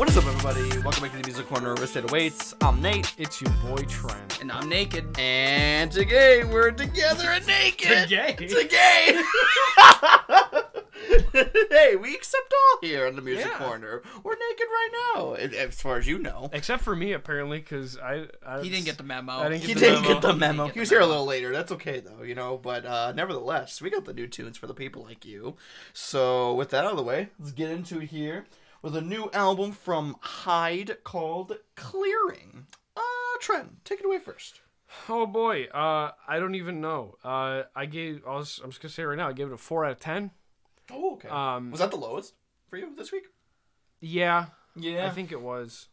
What is up, everybody? Welcome back to the Music Corner. Riffs to 808s. I'm Nate. It's your boy Trent. And I'm naked. And today we're together and naked. Today? Today. hey, we accept all here in the Music Yeah. Corner. We're naked right now, as far as you know. Except for me, apparently, because I, I He didn't get the memo. I didn't He the didn't memo. get the He memo. He get was here a little later. That's okay though, you know. But uh, nevertheless, we got the new tunes for the people like you. So with that out of the way, let's get into it here with a new album from Hyd called Clearing. Uh, Trent, take it away first. Oh boy, uh, I don't even know. Uh, I gave. I was, I'm just gonna say right now, I gave it a four out of ten. Oh, okay. Um, was that the lowest for you this week? Yeah, Yeah. I think it was.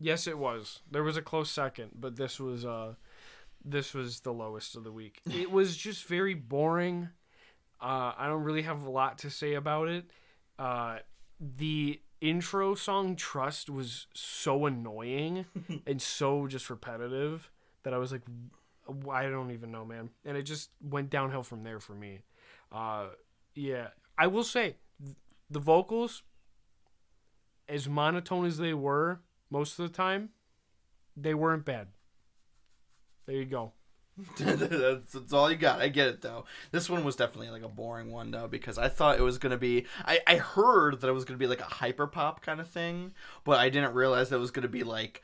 Yes, it was. There was a close second, but this was uh, this was the lowest of the week. It was just very boring. Uh, I don't really have a lot to say about it. Uh, the intro song "Trust" was so annoying and so just repetitive that I was like, I don't even know, man. And it just went downhill from there for me. Uh, yeah, I will say the vocals as monotone as they were most of the time, they weren't bad. There you go. That's, that's all you got. I get it though. This one was definitely like a boring one though because I thought it was gonna be. I I heard that it was gonna be like a hyper pop kind of thing, but I didn't realize that it was gonna be like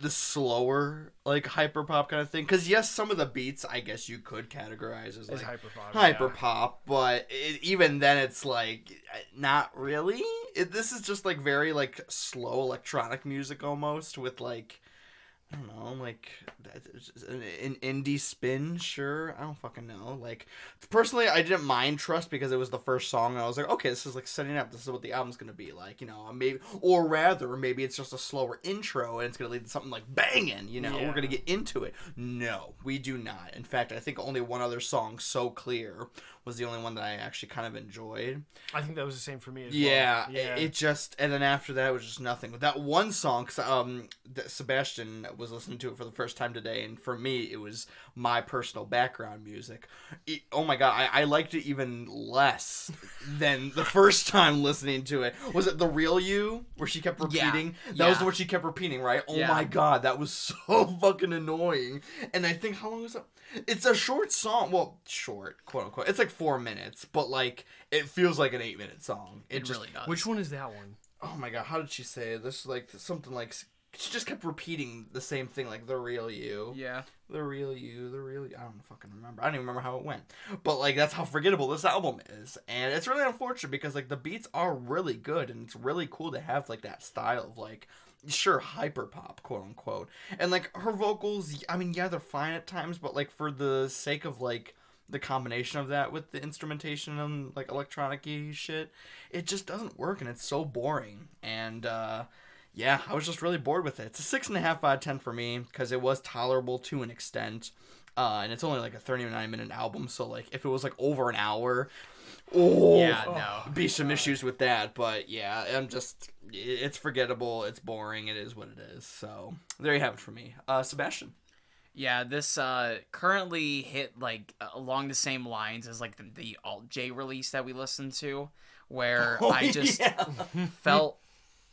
the slower like hyper pop kind of thing. Because yes, some of the beats I guess you could categorize as like hyper pop. hyper yeah. pop, but it, even then it's like not really. It, this is just like very like slow electronic music almost with like I don't know, like an, an indie spin. Sure, I don't fucking know. Like personally, I didn't mind Trust because it was the first song, and I was like, okay, this is like setting up. This is what the album's gonna be like, you know. Maybe, or rather, maybe it's just a slower intro, and it's gonna lead to something like banging. You know, Yeah. we're gonna get into it. No, we do not. In fact, I think only one other song, "So Clear," was the only one that I actually kind of enjoyed. I think that was the same for me as Yeah, well. Yeah. It, it just and then after that it was just nothing. That one song, 'cause, um, Sebastian was listening to it for the first time today, and for me it was my personal background music. It- oh my god, I, I liked it even less than the first time listening to it. Was it the real you where she kept Yeah, repeating? That was yeah. the one she kept repeating, right? Oh Yeah. my god, that was so fucking annoying. And I think how long was it? It's a short song. Well, short, quote unquote. It's like four minutes, but like it feels like an eight minute song. It just- really does. Which one is that one? Oh my god, how did she say it? This like something like she just kept repeating the same thing, like the real you, Yeah. the real you, the real you. I don't fucking remember. I don't even remember how it went. But like that's how forgettable this album is, and it's really unfortunate because like the beats are really good, and it's really cool to have like that style of like sure hyper pop quote unquote and like her vocals i mean yeah they're fine at times but like for the sake of like the combination of that with the instrumentation and like electronic shit it just doesn't work and it's so boring and uh yeah i was just really bored with it. It's a six and a half out of ten for me because it was tolerable to an extent. Uh and it's only like a 39 minute album so like if it was like over an hour oh Yeah, no. be some issues with that. But yeah i'm just it's forgettable it's boring it is what it is. So there you have it for me. Uh sebastian. Yeah, this uh currently hit like along the same lines as like the, the alt J release that we listened to, where I just Oh, yeah. felt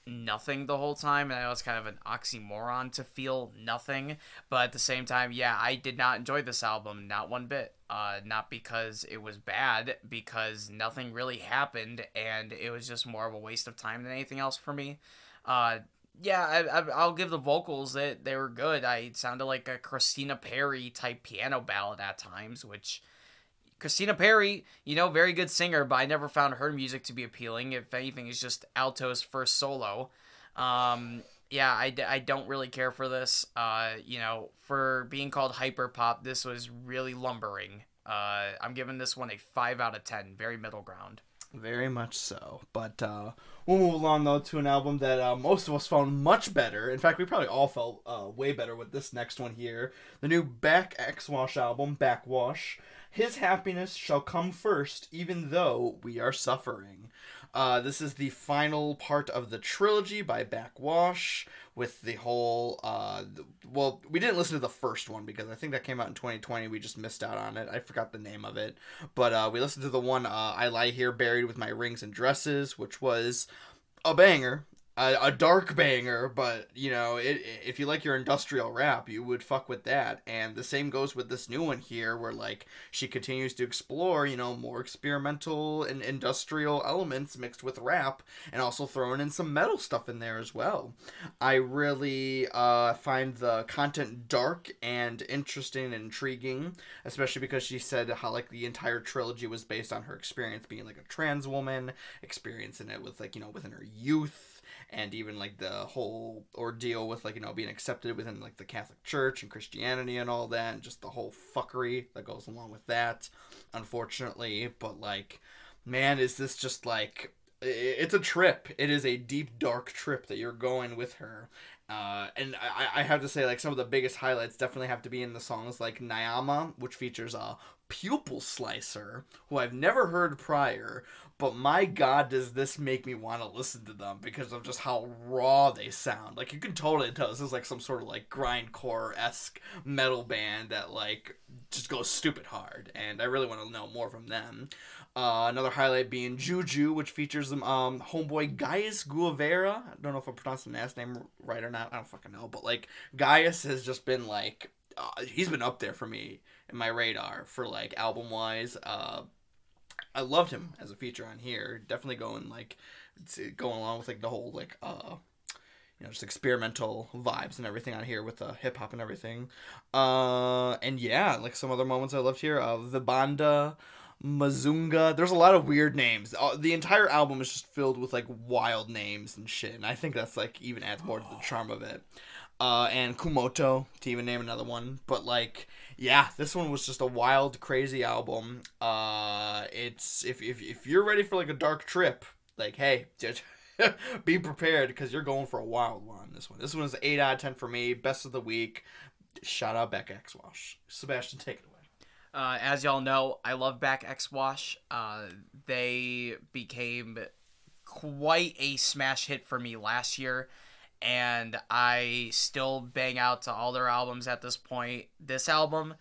nothing the whole time, and I know it's kind of an oxymoron to feel nothing, but at the same time, yeah, I did not enjoy this album, not one bit. Uh, not because it was bad, because nothing really happened, and it was just more of a waste of time than anything else for me. Uh, yeah, I, I, I'll give the vocals that they were good. I sounded like a Christina Perri type piano ballad at times, which Christina Perri, you know, very good singer, but I never found her music to be appealing. If anything, it's just Alto's first solo. Um, yeah, I don't really care for this. Uh, you know, for being called hyper pop, this was really lumbering. Uh, I'm giving this one a 5 out of 10, very middle ground. Very much so. But uh, we'll move along though to an album that uh, most of us found much better. In fact, we probably all felt uh, way better with this next one here. The new Backxwash album, Backxwash. His happiness shall come first, even though we are suffering. Uh, this is the final part of the trilogy by Backxwash with the whole. Uh, th- well, we didn't listen to the first one because I think that came out in 2020. We just missed out on it. I forgot the name of it. But uh, we listened to the one uh, I Lie Here Buried with My Rings and Dresses, which was a banger. A, a dark banger, but you know, it, if you like your industrial rap, you would fuck with that. And the same goes with this new one here, where like she continues to explore, you know, more experimental and industrial elements mixed with rap, and also throwing in some metal stuff in there as well. I really uh, find the content dark and interesting and intriguing, especially because she said how like the entire trilogy was based on her experience being like a trans woman, experiencing it with like you know within her youth and even like the whole ordeal with like you know being accepted within like the Catholic Church and Christianity and all that, and just the whole fuckery that goes along with that, unfortunately. But like, man, is this just like it's a trip. It is a deep dark trip that you're going with her. Uh, and I, I have to say, like, some of the biggest highlights definitely have to be in the songs like Nyama, which features a pupil slicer, who I've never heard prior, but my god does this make me want to listen to them because of just how raw they sound like you can totally tell this is like some sort of like grindcore-esque metal band that like just goes stupid hard and i really want to know more from them uh, another highlight being Juju, which features um homeboy Ghais Guevara. I don't know if I'm pronouncing the last name right or not. I don't fucking know, but like Ghais has just been like uh, he's been up there for me in my radar for like album wise. Uh, I loved him as a feature on here. Definitely going like going along with like the whole like uh you know just experimental vibes and everything on here with the uh, hip hop and everything. Uh and yeah, like some other moments I loved here. of Uh banda, Mazunga. There's a lot of weird names. Uh, the entire album is just filled with like wild names and shit, and I think that's like even adds more to the charm of it. Uh, and Kumoto to even name another one, but like yeah, this one was just a wild, crazy album. Uh, it's if if if you're ready for like a dark trip, like hey, just be prepared because you're going for a wild one. This one, this one is eight out of ten for me. Best of the week. Shout out Backxwash. Sebastian, take it away. Uh, as y'all know, I love Backxwash. Uh, they became quite a smash hit for me last year and I still bang out to all their albums at this point. This album,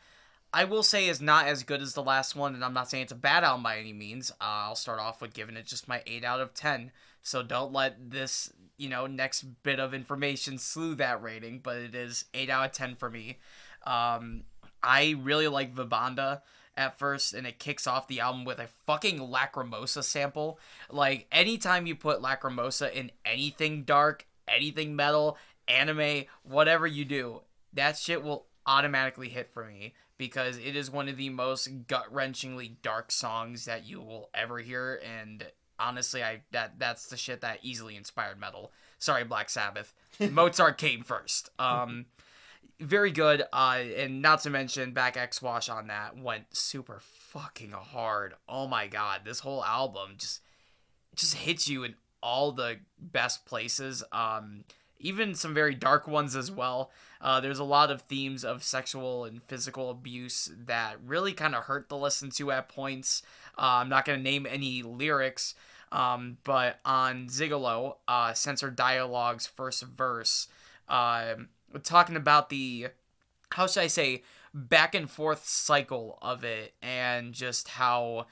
I will say, is not as good as the last one, and I'm not saying it's a bad album by any means. Uh, I'll start off with giving it just my 8 out of 10. So don't let this, you know, next bit of information slew that rating, but it is 8 out of 10 for me. Um, I really like Vibanda at first, and it kicks off the album with a fucking Lacrimosa sample. Like, anytime you put Lacrimosa in anything dark, anything metal, anime, whatever you do, that shit will automatically hit for me because it is one of the most gut wrenchingly dark songs that you will ever hear. And honestly, I that that's the shit that easily inspired metal. Sorry, Black Sabbath. Mozart came first. Um, very good. Uh, and not to mention, Backxwash on that went super fucking hard. Oh my god, this whole album just just hits you in all the best places. Um, even some very dark ones as well. Uh, there's a lot of themes of sexual and physical abuse that really kind of hurt to listen to at points. Uh, I'm not going to name any lyrics, um, but on Zigolo, uh, Censored Dialogue's first verse, uh, talking about the, how should I say, back and forth cycle of it and just how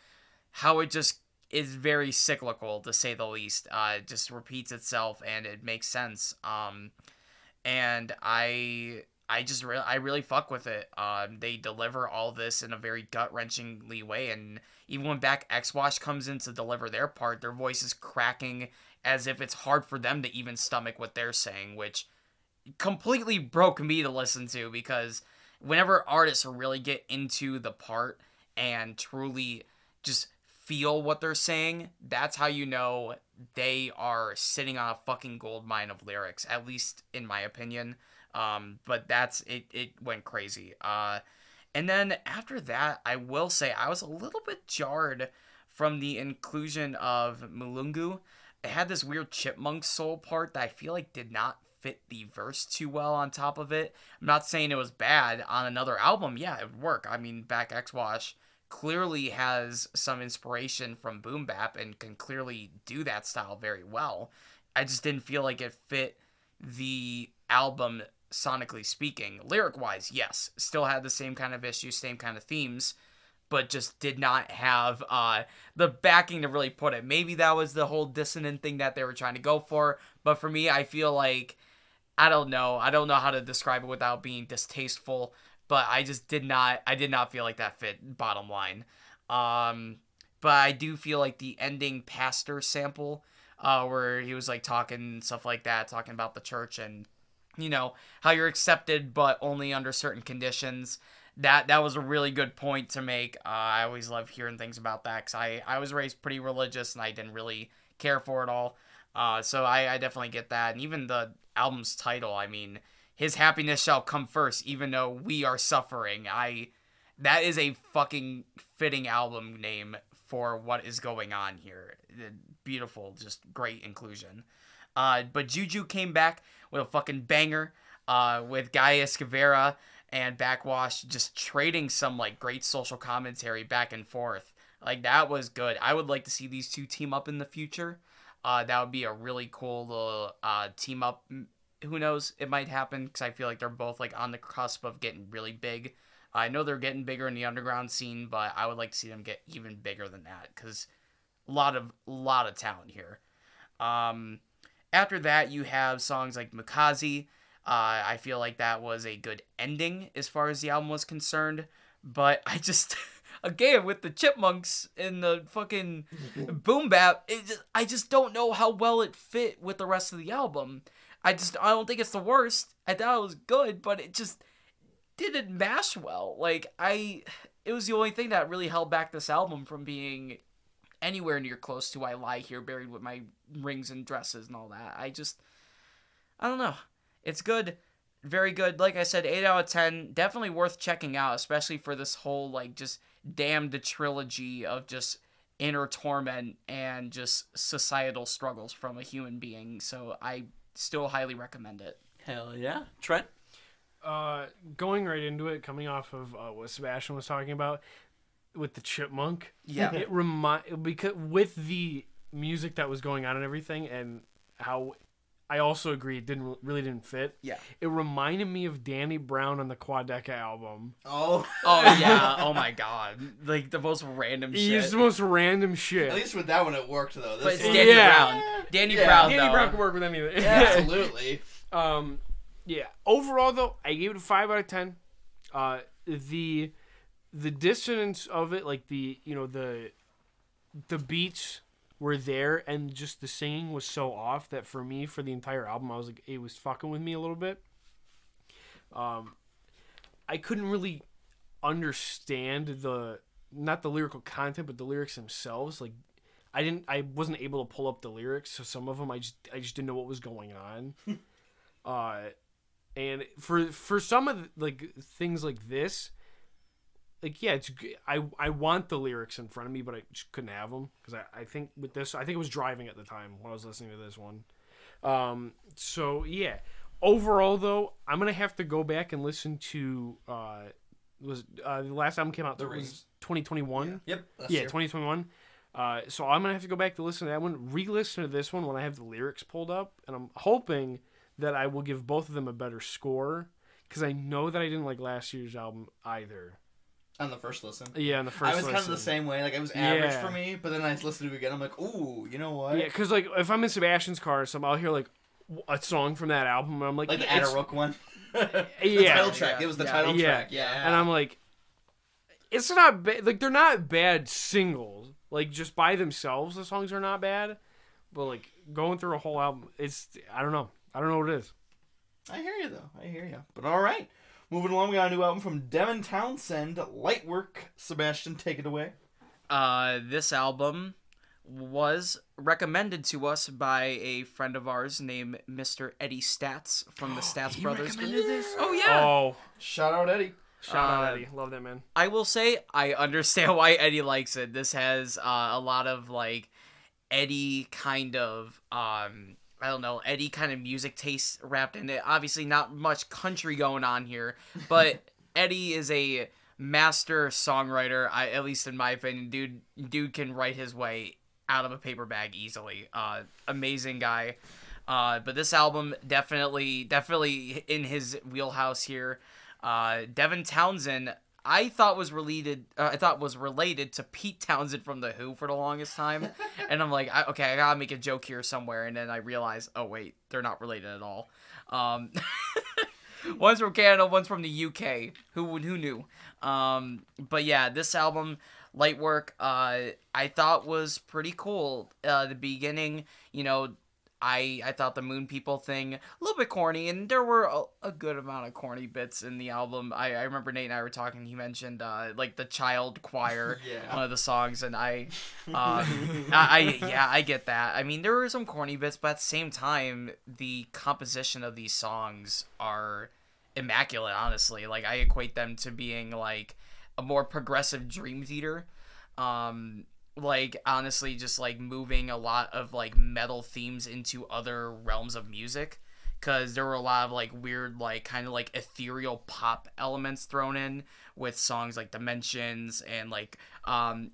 how it just is very cyclical to say the least. Uh, it just repeats itself and it makes sense. Um, and I I just really I really fuck with it. Um, they deliver all this in a very gut wrenchingly way, and even when Backxwash comes in to deliver their part, their voice is cracking as if it's hard for them to even stomach what they're saying, which completely broke me to listen to because whenever artists really get into the part and truly just feel what they're saying, that's how you know they are sitting on a fucking gold mine of lyrics, at least in my opinion. Um, but that's it. It went crazy. Uh, and then after that, I will say I was a little bit jarred from the inclusion of Mulungu. It had this weird chipmunk soul part that I feel like did not fit the verse too well on top of it. I'm not saying it was bad on another album. Yeah, it would work. I mean, Backxwash clearly has some inspiration from boom bap and can clearly do that style very well. I just didn't feel like it fit the album sonically speaking. Lyric wise, yes, still had the same kind of issues, same kind of themes. but just did not have uh, the backing to really put it. Maybe that was the whole dissonant thing that they were trying to go for. But for me, I feel like I don't know. I don't know how to describe it without being distasteful. But I just did not. I did not feel like that fit. Bottom line. Um, but I do feel like the ending pastor sample, uh, where he was like talking stuff like that, talking about the church and you know how you're accepted but only under certain conditions that that was a really good point to make uh, i always love hearing things about that because I, I was raised pretty religious and i didn't really care for it all uh, so I, I definitely get that and even the album's title i mean his happiness shall come first even though we are suffering i that is a fucking fitting album name for what is going on here beautiful just great inclusion uh, but juju came back with a fucking banger uh, with Ghais Guevara and Backxwash just trading some like great social commentary back and forth. Like that was good. I would like to see these two team up in the future. Uh, that would be a really cool little uh, team up. Who knows? It might happen because I feel like they're both like on the cusp of getting really big. I know they're getting bigger in the underground scene, but I would like to see them get even bigger than that because a lot of lot of talent here. Um, after that, you have songs like Mukazi. Uh, I feel like that was a good ending as far as the album was concerned. But I just, again, with the chipmunks and the fucking boom bap, just, I just don't know how well it fit with the rest of the album. I just, I don't think it's the worst. I thought it was good, but it just didn't mash well. Like, I, it was the only thing that really held back this album from being anywhere near close to I lie here buried with my rings and dresses and all that. I just I don't know. It's good. Very good. Like I said, 8 out of 10. Definitely worth checking out, especially for this whole like just damned trilogy of just inner torment and just societal struggles from a human being. So I still highly recommend it. Hell yeah. Trent? Uh, going right into it, coming off of uh, what Sebastian was talking about, with the chipmunk. Yeah. It remind because with the music that was going on and everything, and how I also agree it didn't really didn't fit. Yeah. It reminded me of Danny Brown on the Quadeca album. Oh. Oh yeah. oh my god. Like the most random shit. It's the most random shit. At least with that one it worked though. This but it's one- Danny Yeah. Brown. Danny Yeah. Brown. Danny though. Brown can work with anything. Absolutely. Um, yeah. Overall, though, I gave it a five out of ten. Uh, the the dissonance of it, like the you know the the beats were there, and just the singing was so off that for me, for the entire album, I was like, it was fucking with me a little bit. Um, I couldn't really understand the not the lyrical content, but the lyrics themselves. Like, I didn't, I wasn't able to pull up the lyrics, so some of them I just, I just didn't know what was going on. uh, and for for some of the, like things like this, like yeah, it's I I want the lyrics in front of me, but I just couldn't have them because I I think with this, I think it was driving at the time when I was listening to this one. Um, so yeah. Overall, though, I'm gonna have to go back and listen to uh, was uh, the last album came out that was Rings. 2021. Yep. That's Yeah, true. 2021. Uh, so I'm gonna have to go back to listen to that one, re-listen to this one when I have the lyrics pulled up, and I'm hoping that I will give both of them a better score because I know that I didn't like last year's album either. On the first listen. Yeah, on the first. I was kind of the same way. Like it was average Yeah. for me, but then I listened to it again. I'm like, ooh, you know what? Yeah, because like if I'm in Sebastian's car or something, I'll hear like a song from that album, and I'm like, Like the yeah, it's- Adarook one. the Yeah. title track. Yeah. It was the Yeah. title Yeah. track. Yeah. and I'm like, it's not bad. Like they're not bad singles. Like just by themselves, the songs are not bad. But like going through a whole album, it's I don't know. I don't know what it is. I hear you though. I hear you. But all right, moving along, we got a new album from Devin Townsend, Lightwork. Sebastian, take it away. Uh, this album was recommended to us by a friend of ours named Mr. Eddie Stats from the Stats Brothers Recommended group. Oh yeah. Oh, Shout out Eddie. shout out Uh, Eddie, love that man. I will say I understand why Eddie likes it. This has uh, a lot of like Eddie kind of um I don't know Eddie kind of music taste wrapped in it. Obviously, not much country going on here, but Eddie is a master songwriter. I at least in my opinion, dude dude can write his way out of a paper bag easily. Uh, amazing guy. Uh, but this album definitely definitely in his wheelhouse here. Uh, Devin Townsend, I thought was related. Uh, I thought was related to Pete Townshend from the Who for the longest time, and I'm like, I, okay, I gotta make a joke here somewhere, and then I realize, oh wait, they're not related at all. Um, one's from Canada, one's from the UK. Who would who knew? Um, but yeah, this album, Light Work, uh, I thought was pretty cool. Uh, the beginning, you know, I I thought the Moon People thing a little bit corny, and there were a, a good amount of corny bits in the album. I, I remember Nate and I were talking. He mentioned uh, like the child choir, Yeah. one of the songs, and I, uh, I, I yeah I get that. I mean there were some corny bits, but at the same time, the composition of these songs are immaculate. Honestly, like I equate them to being like a more progressive Dream Theater. Um, like honestly just like moving a lot of like metal themes into other realms of music because there were a lot of like weird like kind of like ethereal pop elements thrown in with songs like dimensions and like um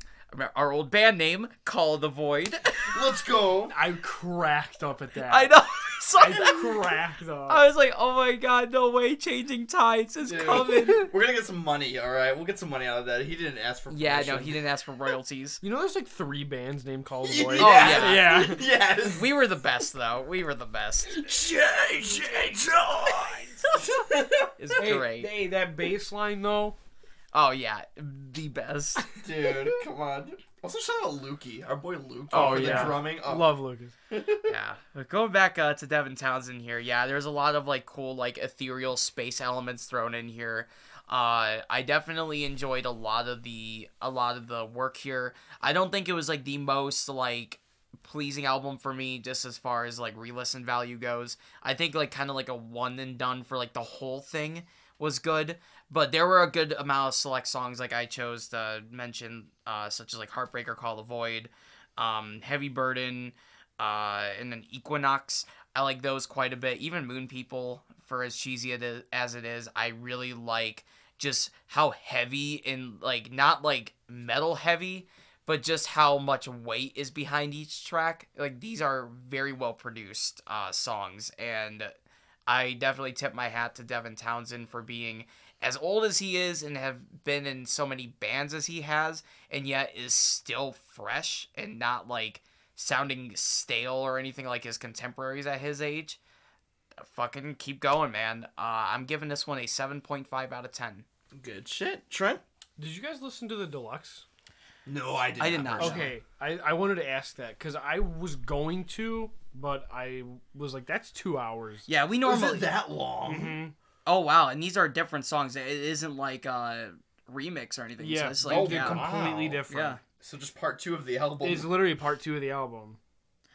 our old band name call the void Let's go. I cracked up at that. i know So- I cracked up. I was like oh my god no way changing tides is Dude. coming We're gonna get some money, all right. We'll get some money out of that. He didn't ask for. yeah no he didn't ask for royalties You know, there's like three bands named Call the Yeah. Oh, yeah. yeah. yes. we were the best though we were the best it's Hey, great hey, that bass line though. oh yeah the best Dude, come on. Also, shout out Lukey, our boy Lukey Oh, for yeah. the drumming. Oh, Love Lucas. yeah. But going back uh, to Devin Townsend here, yeah, there's a lot of like cool like ethereal space elements thrown in here. Uh, I definitely enjoyed a lot of the a lot of the work here. I don't think it was like the most like pleasing album for me just as far as like re-listen value goes. I think like kind of like a one and done for like the whole thing was good, but there were a good amount of select songs like I chose to mention uh, such as like Heartbreaker Call the Void, um, Heavy Burden, uh, and then Equinox. I like those quite a bit. Even Moon People, for as cheesy it is, as it is, I really like just how heavy and like not like metal heavy, but just how much weight is behind each track. Like these are very well produced uh, songs, and I definitely tip my hat to Devin Townsend for being as old as he is and have been in so many bands as he has, and yet is still fresh and not like sounding stale or anything like his contemporaries at his age. Fucking keep going, man. Uh, I'm giving this one a 7.5 out of 10. Good shit, Trent. Did you guys listen to the deluxe? No, I did. I did not. personally. Okay, I, I wanted to ask that because I was going to, but I was like, that's two hours. Yeah, we Was normally. it that long? hmm Oh wow, and these are different songs. It isn't like a remix or anything. so Yeah, it's like, like they're yeah, completely Wow. different. yeah, So just part two of the album. It's literally part two of the album.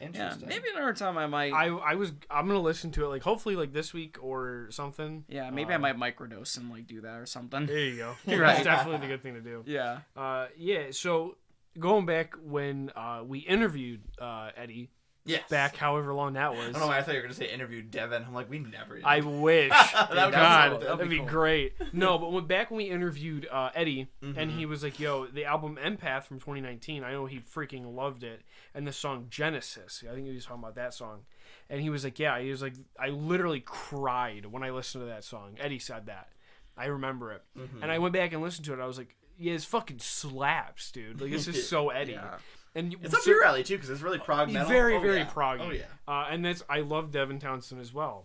yeah. Interesting. Maybe another time I might. I I was I'm gonna listen to it like hopefully like this week or something. yeah, maybe I Um, might microdose and like do that or something. There you go. You're That's right. definitely the good thing to do. Yeah. Uh, yeah. So going back when uh, we interviewed uh, Eddie Yes. back, however long that I was. don't know why I thought you were gonna say interview Devin. I'm like, we never. I wish. That would be God, cool. that'd, That'd be, be cool. great. No, but when, back when we interviewed uh, Eddie, Mm-hmm. and he was like, "Yo, the album Empath from 2019. I know he freaking loved it, and the song Genesis. I think he was talking about that song." And he was like, "Yeah." He was like, "I literally cried when I listened to that song." Eddie said that. I remember it, Mm-hmm. and I went back and listened to it. I was like, "Yeah, it's fucking slaps, dude. Like this is so Eddie." Yeah. And It's up your alley too, because it's really prog metal. very Oh, very yeah. proggy. Oh yeah. Uh, and that's I love Devin Townsend as well.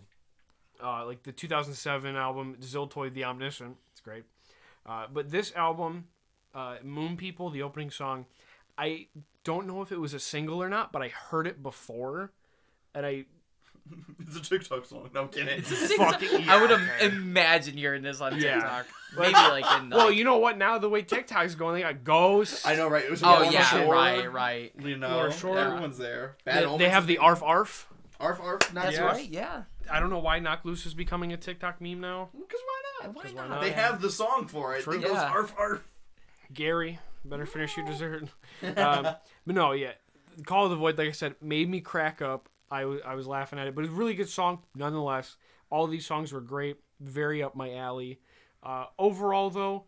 Uh, like the 2007 album Ziltoid the Omniscient, it's great. Uh, but this album, uh, Moon People, the opening song, I don't know if it was a single or not, but I heard it before, and I It's a TikTok song. No I'm kidding. fucking I would yeah, im- okay. imagine hearing this on Yeah. TikTok. Maybe like in. The, Well, like- you know what? Now the way TikTok's going, they got Ghost. I know, right? It was Oh North yeah, Shore, right, right. You know, North Shore. everyone's there. Bad They, they have is- the Arf Arf. Arf Arf. Not That's Yeah. right. Yeah. I don't know why Knocked Loose is becoming a TikTok meme now. Because why not? Why 'Cause why not? not? They have the song for it. True. It goes Yeah. Arf Arf. Gary, better finish your dessert. um, but no, yeah, Call of the Void, like I said, made me crack up. I, w- I was laughing at it, but it's a really good song nonetheless. All these songs were great, very up my alley. Uh, overall, though,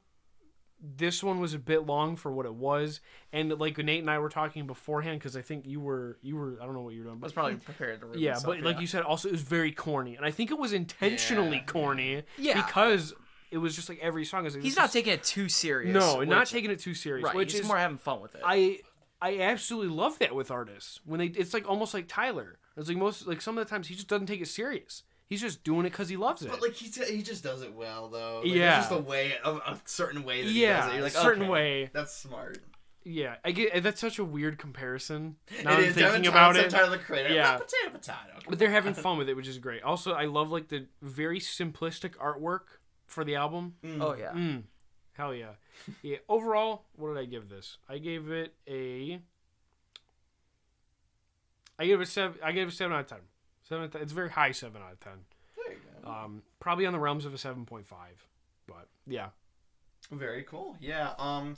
this one was a bit long for what it was, and like Nate and I were talking beforehand, because I think you were you were I don't know what you were doing, I but was probably prepared to. yeah, but like you said, also it was very corny, and I think it was intentionally Yeah. corny Yeah. because it was just like every song is like He's not is- taking it too serious. no, not taking it too serious, Right, which he's is more having fun with it. I I absolutely love that with artists when they it's like almost like Tyler. It's like most like some of the times he just doesn't take it serious. He's just doing it because he loves it. But like he he just does it well though. Like, Yeah. It's just a way a, a certain way that he does it. You're like, a certain okay, way. That's smart. yeah, I get that's such a weird comparison. Now it I'm is thinking Devin about Townsend, it. Tyler the Creator. Yeah. Yeah. Potato potato. But they're having fun with it, which is great. Also, I love like the very simplistic artwork for the album. oh yeah. Mm, hell yeah. Yeah. Overall, what did I give this? I gave it a. I gave it seven. I gave it seven out of ten. Seven. Out of 10. It's a very high seven out of ten. There you go. Um, probably on the realms of a seven point five. But yeah. Very cool. Yeah. Um,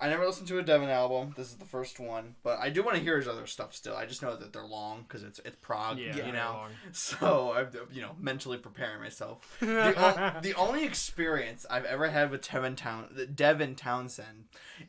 I never listened to a Devin album. This is the first one, but I do want to hear his other stuff still. I just know that they're long because it's it's prog. Yeah, you know. long. So I'm you know mentally preparing myself. the, o- the only experience I've ever had with Devin Town Devin Townsend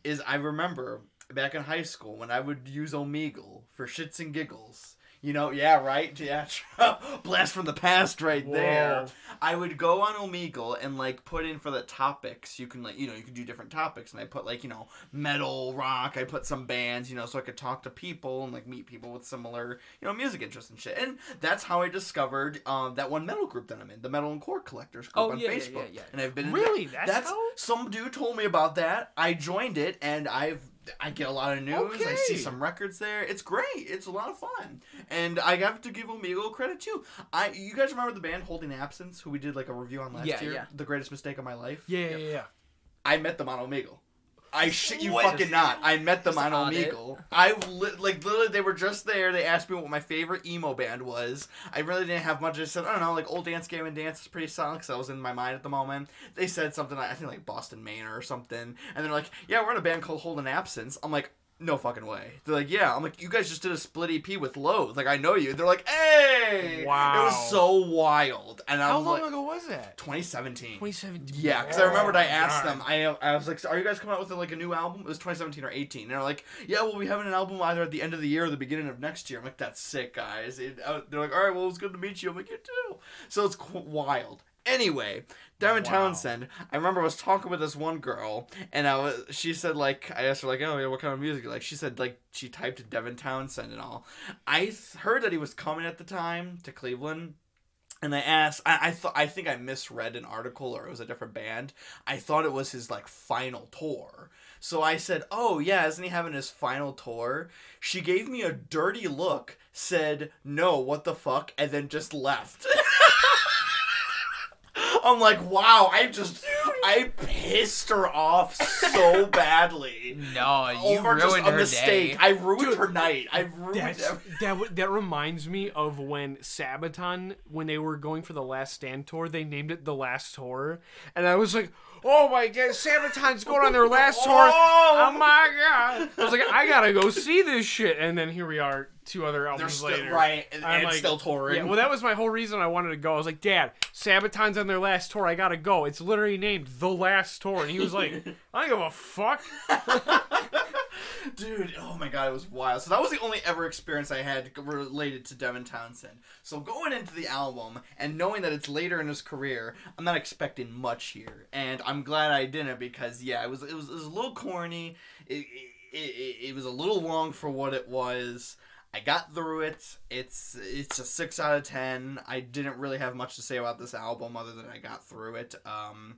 is I remember back in high school when I would use Omegle for shits and giggles. You know, yeah, right, yeah, blast from the past, right there. I would go on Omegle and like put in for the topics. You can like you know you can do different topics, and I put like you know metal, rock. I put some bands, you know, so I could talk to people and like meet people with similar you know music interests and shit. And that's how I discovered um, that one metal group that I'm in, the Metal and Core Collectors group Oh, on yeah, yeah, Facebook. yeah, yeah. And I've been in Really? that- That's how? some dude told me about that. I joined it, and I've I get a lot of news. I see some records there. It's great. It's a lot of fun, and I have to give Omegle credit too. I you guys remember the band Holding Absence, who we did like a review on last Yeah, year? yeah. The greatest mistake of my life. Yeah, yeah, yeah. I met them on Omegle. I shit you What? fucking not. I met them on. Omegle. I li- like literally they were just there. They asked me what my favorite emo band was. I really didn't have much. I said I don't know, like old Dance Gavin Dance is pretty solid because I was in my mind at the moment. They said something like, I think like Boston Manor or something, and they're like, yeah, we're in a band called Holding Absence. I'm like. No fucking way. They're like, yeah. I'm like, you guys just did a split EP with Loathe. Like, I know you. They're like, hey. Wow. It was so wild. And How I'm long like, ago was that? 2017. 2017. Yeah, because I remembered I asked God. them. I I was like, "Are you guys coming out with like a new album?" It was 2017 or 18. And they're like, "Yeah, well, be having an album either at the end of the year or the beginning of next year." I'm like, "That's sick, guys." It, uh, they're like, "All right, well, it was good to meet you." I'm like, "You too." So it's qu- wild. Anyway, Devin Wow. Townsend. I remember I was talking with this one girl, and I was. She said like, I asked her like, "Oh yeah, what kind of music?" Like she said like she typed Devin Townsend and all. I heard that he was coming at the time to Cleveland. And I asked, I, I thought, I think I misread an article or it was a different band. I thought it was his like final tour. So I said, "Oh yeah, isn't he having his final tour?" She gave me a dirty look, said, "No, what the fuck," and then just left. I'm like, wow, I just, I pissed her off so badly. No, oh, you Over just ruined a her mistake. day. I ruined Dude, her night. I ruined That's, everything. that w- that reminds me of when Sabaton, when they were going for the Last Stand tour, they named it the Last Tour, and I was like, "Oh my god, Sabaton's going on their last tour! Oh! Oh my god!" I was like, "I gotta go see this shit," and then here we are, two other They're albums still later. right, and, I'm and like- still touring. Yeah, well, that was my whole reason I wanted to go. I was like, Dad, Sabaton's on their last tour. I gotta go. It's literally named The Last Tour. And he was like, I don't give a fuck. Dude, oh my god, it was wild. So that was the only ever experience I had related to Devin Townsend. So going into the album and knowing that it's later in his career, I'm not expecting much here, and I'm glad I didn't because yeah, it was it was, it was a little corny. It, it, it, it was a little long for what it was. I got through it. It's it's a six out of ten. I didn't really have much to say about this album other than I got through it. Um,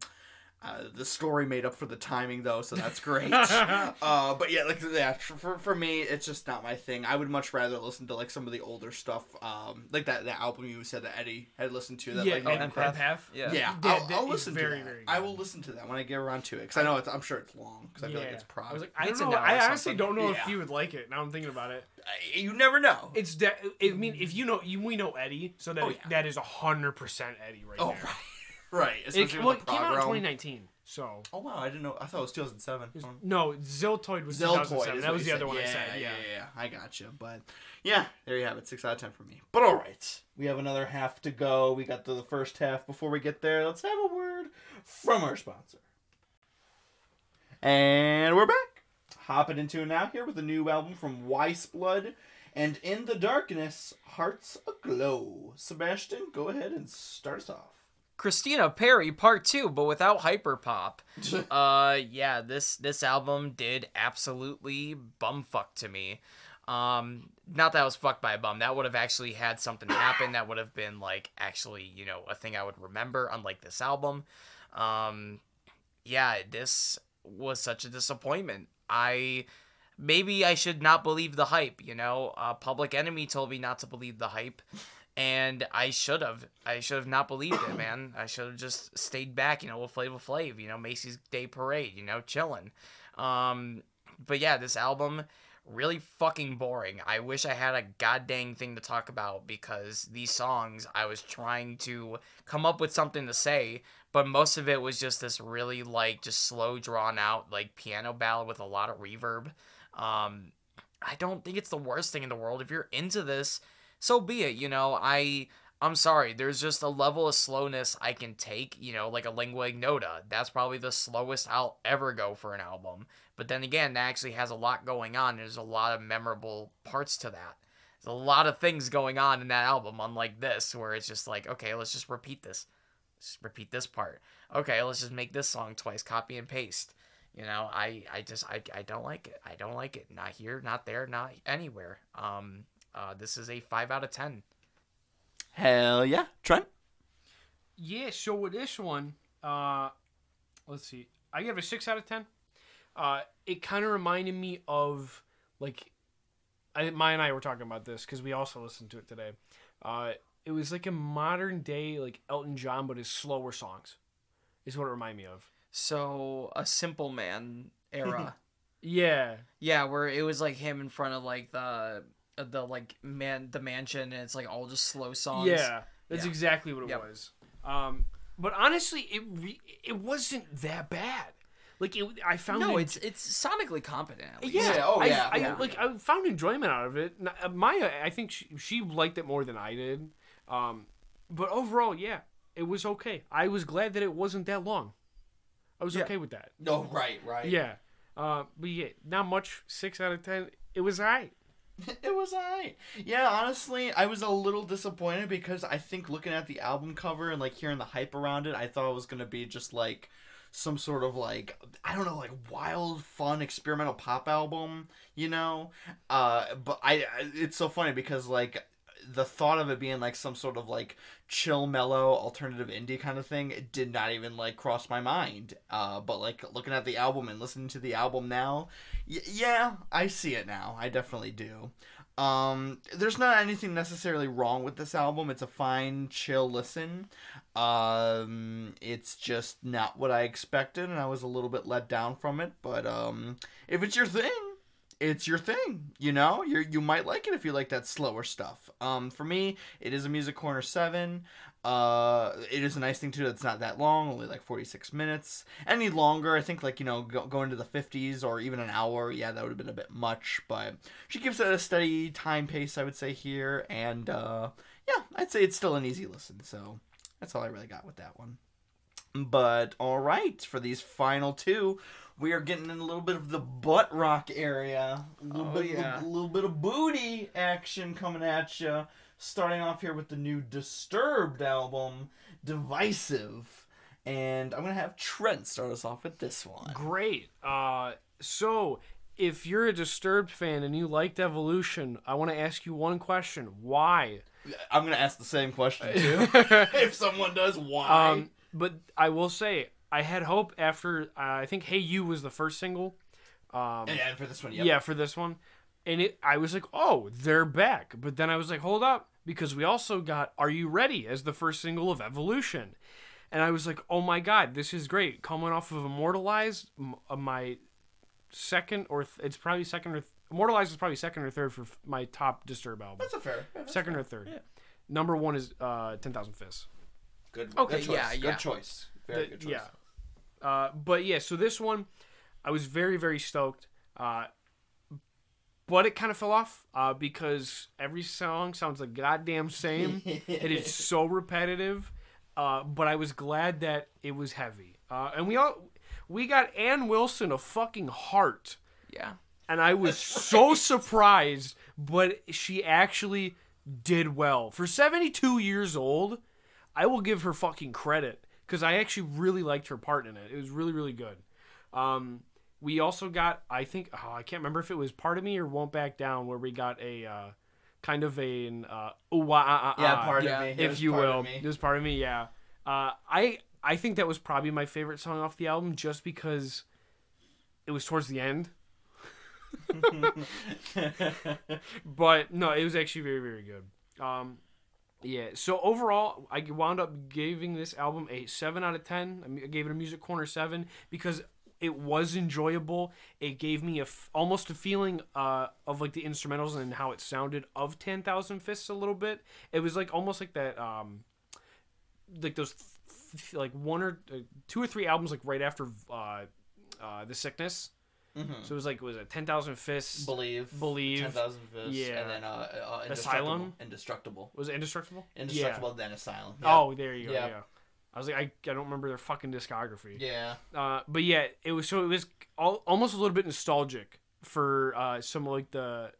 uh, the story made up for the timing though, so that's great. uh, but yeah, like yeah, for, for me, it's just not my thing. I would much rather listen to like some of the older stuff, um, like that that album you said that Eddie had listened to. That Yeah, like oh, and cry. Empath. Yeah. Yeah, Yeah, I'll, that I'll listen very, to that. very I will listen to that when I get around to it because I know it's. I'm sure it's long because I feel like it's probably. I was like, I don't know. I honestly something. don't know Yeah. if you would like it. Now I'm thinking about it. I- you never know. It's that. I mean, if you know, you, we know Eddie, so that Oh, yeah. that is hundred percent Eddie right oh there. right, right. It, Especially well, it came out in 2019. So Oh wow, I didn't know. I thought it was 2007. Oh. no, Ziltoid was Ziltoid 2007. That was the said. other one yeah, I said. Yeah. yeah, yeah. I got you. But yeah, there you have it. Six out of ten for me. But all right, we have another half to go. We got to the first half. Before we get there, let's have a word from our sponsor. And we're back. Hopping into it now here with a new album from Weyes Blood and In the Darkness, Hearts Aglow. Sebastian, go ahead and start us off. Christina Perri Part Two, but without hyperpop. uh, yeah, this this album did absolutely bumfuck to me. Um, not that I was fucked by a bum. That would have actually had something happen. That would have been like actually, you know, a thing I would remember. Unlike this album, um, yeah, this was such a disappointment. I maybe I should not believe the hype. You know, uh, Public Enemy told me not to believe the hype, and I should have. I should have not believed it, man. I should have just stayed back. You know, with Flavor Flav. You know, Macy's Day Parade. You know, chilling. Um, but yeah, this album really fucking boring. I wish I had a goddamn thing to talk about because these songs I was trying to come up with something to say, but most of it was just this really like just slow drawn out like piano ballad with a lot of reverb. Um I don't think it's the worst thing in the world. If you're into this, so be it, you know. I I'm sorry, there's just a level of slowness I can take, you know, like a lingua ignota. That's probably the slowest I'll ever go for an album. But then again, that actually has a lot going on. There's a lot of memorable parts to that. There's a lot of things going on in that album, unlike this, where it's just like, okay, let's just repeat this. Let's just repeat this part. Okay, let's just make this song twice, copy and paste. You know, I, I just I, I don't like it. I don't like it. Not here, not there, not anywhere. Um, uh, this is a five out of ten. Hell yeah, Trent. Yeah, so with this one, uh, let's see. I give it a six out of ten. Uh, it kind of reminded me of like, I, Maya and I were talking about this because we also listened to it today. Uh, it was like a modern day like Elton John, but his slower songs, is what it reminded me of. So a Simple Man era. Yeah, yeah, where it was like him in front of like the the like man the mansion, and it's like all just slow songs. yeah, that's Yeah. exactly what it Yep. was. Um, but honestly, it re- it wasn't that bad. Like it, I found No, it- it's it's sonically competent. At least. Yeah, Yeah, oh, I, yeah, I, yeah. like I found enjoyment out of it. Uh, Maya, I think she, she liked it more than I did. Um, but overall, yeah, it was okay. I was glad that it wasn't that long. I was Yeah. okay with that. No, right, right. Yeah. Uh, but yeah, not much. Six out of ten. It was alright. It was alright. Yeah, honestly, I was a little disappointed because I think looking at the album cover and like hearing the hype around it, I thought it was gonna be just like some sort of like I don't know, like wild, fun, experimental pop album, you know. Uh, but I, I it's so funny because like the thought of it being like some sort of like chill, mellow, alternative indie kind of thing did not even like cross my mind. Uh, but like looking at the album and listening to the album now, y- yeah, I see it now. I definitely do. Um, there's not anything necessarily wrong with this album. It's a fine, chill listen. Um, it's just not what I expected, and I was a little bit let down from it. But um, if it's your thing, it's your thing. You know, you you might like it if you like that slower stuff. Um, for me, it is a music corner seven. Uh, it is a nice thing too. It's not that long, only like forty six minutes. Any longer, I think like you know go, going to the fifties or even an hour. Yeah, that would have been a bit much. But she gives it a steady time pace, I would say here, and uh, yeah, I'd say it's still an easy listen. So that's all I really got with that one. But all right, for these final two, we are getting in a little bit of the butt rock area. A little Oh, bit, yeah. a little bit of booty action coming at you. Starting off here with the new Disturbed album, Divisive, and I'm gonna have Trent start us off with this one. Great. Uh, so if you're a Disturbed fan and you liked Evolution, I want to ask you one question: Why? I'm gonna ask the same question too. if someone does, why? Um, but I will say I had hope after uh, I think "Hey You" was the first single. Um, and, and for this one, yep. Yeah, for this one, and it I was like, oh, they're back. But then I was like, hold up, because we also got "Are You Ready" as the first single of Evolution, and I was like, oh my god, this is great. Coming off of Immortalized, m- uh, my second or th- it's probably second or th- Immortalized is probably second or third for f- my top Disturb album. that's a fair. that's Second fair. or third. Yeah. Number one is uh, Ten Thousand Fists. Good. Okay, good choice. yeah, good yeah. choice. Very The- good choice. Yeah. Uh, but yeah, so this one, I was very very stoked. Uh, but it kind of fell off uh, because every song sounds the goddamn same. it is so repetitive. Uh, but I was glad that it was heavy. Uh, and we all we got Ann Wilson a fucking heart, Yeah. and I was so surprised. But she actually did well for 72 years old. I will give her fucking credit because I actually really liked her part in it. It was really really good. Um, we also got I think oh, I can't remember if it was part of me or won't back down where we got a uh, kind of a an uh, ooh, wah, ah, ah, Yeah, ah, part yeah, of me. If you will. me. It was part of me, yeah. Uh, I I think that was probably my favorite song off the album, just because it was towards the end. But no, it was actually very very good. Um, yeah. So overall, I wound up giving this album a seven out of ten. I gave it a music corner seven because it was enjoyable. It gave me a f- almost a feeling uh, of like the instrumentals and how it sounded of Ten Thousand Fists a little bit. It was like almost like that, um, like those th- th- like one or uh, two or three albums like right after uh, uh, the sickness. Mhm. So it was like was it Ten Thousand Fists? Believe. Believe. Ten thousand fists. Yeah. And then uh, uh, indestructible. Asylum? Indestructible. Was it Indestructible? Indestructible. Then asylum. Yeah. Oh, there you go. Yeah. Yeah. I was like, I, I don't remember their fucking discography. Yeah. Uh, but yeah, it was so it was all, almost a little bit nostalgic for uh, some like the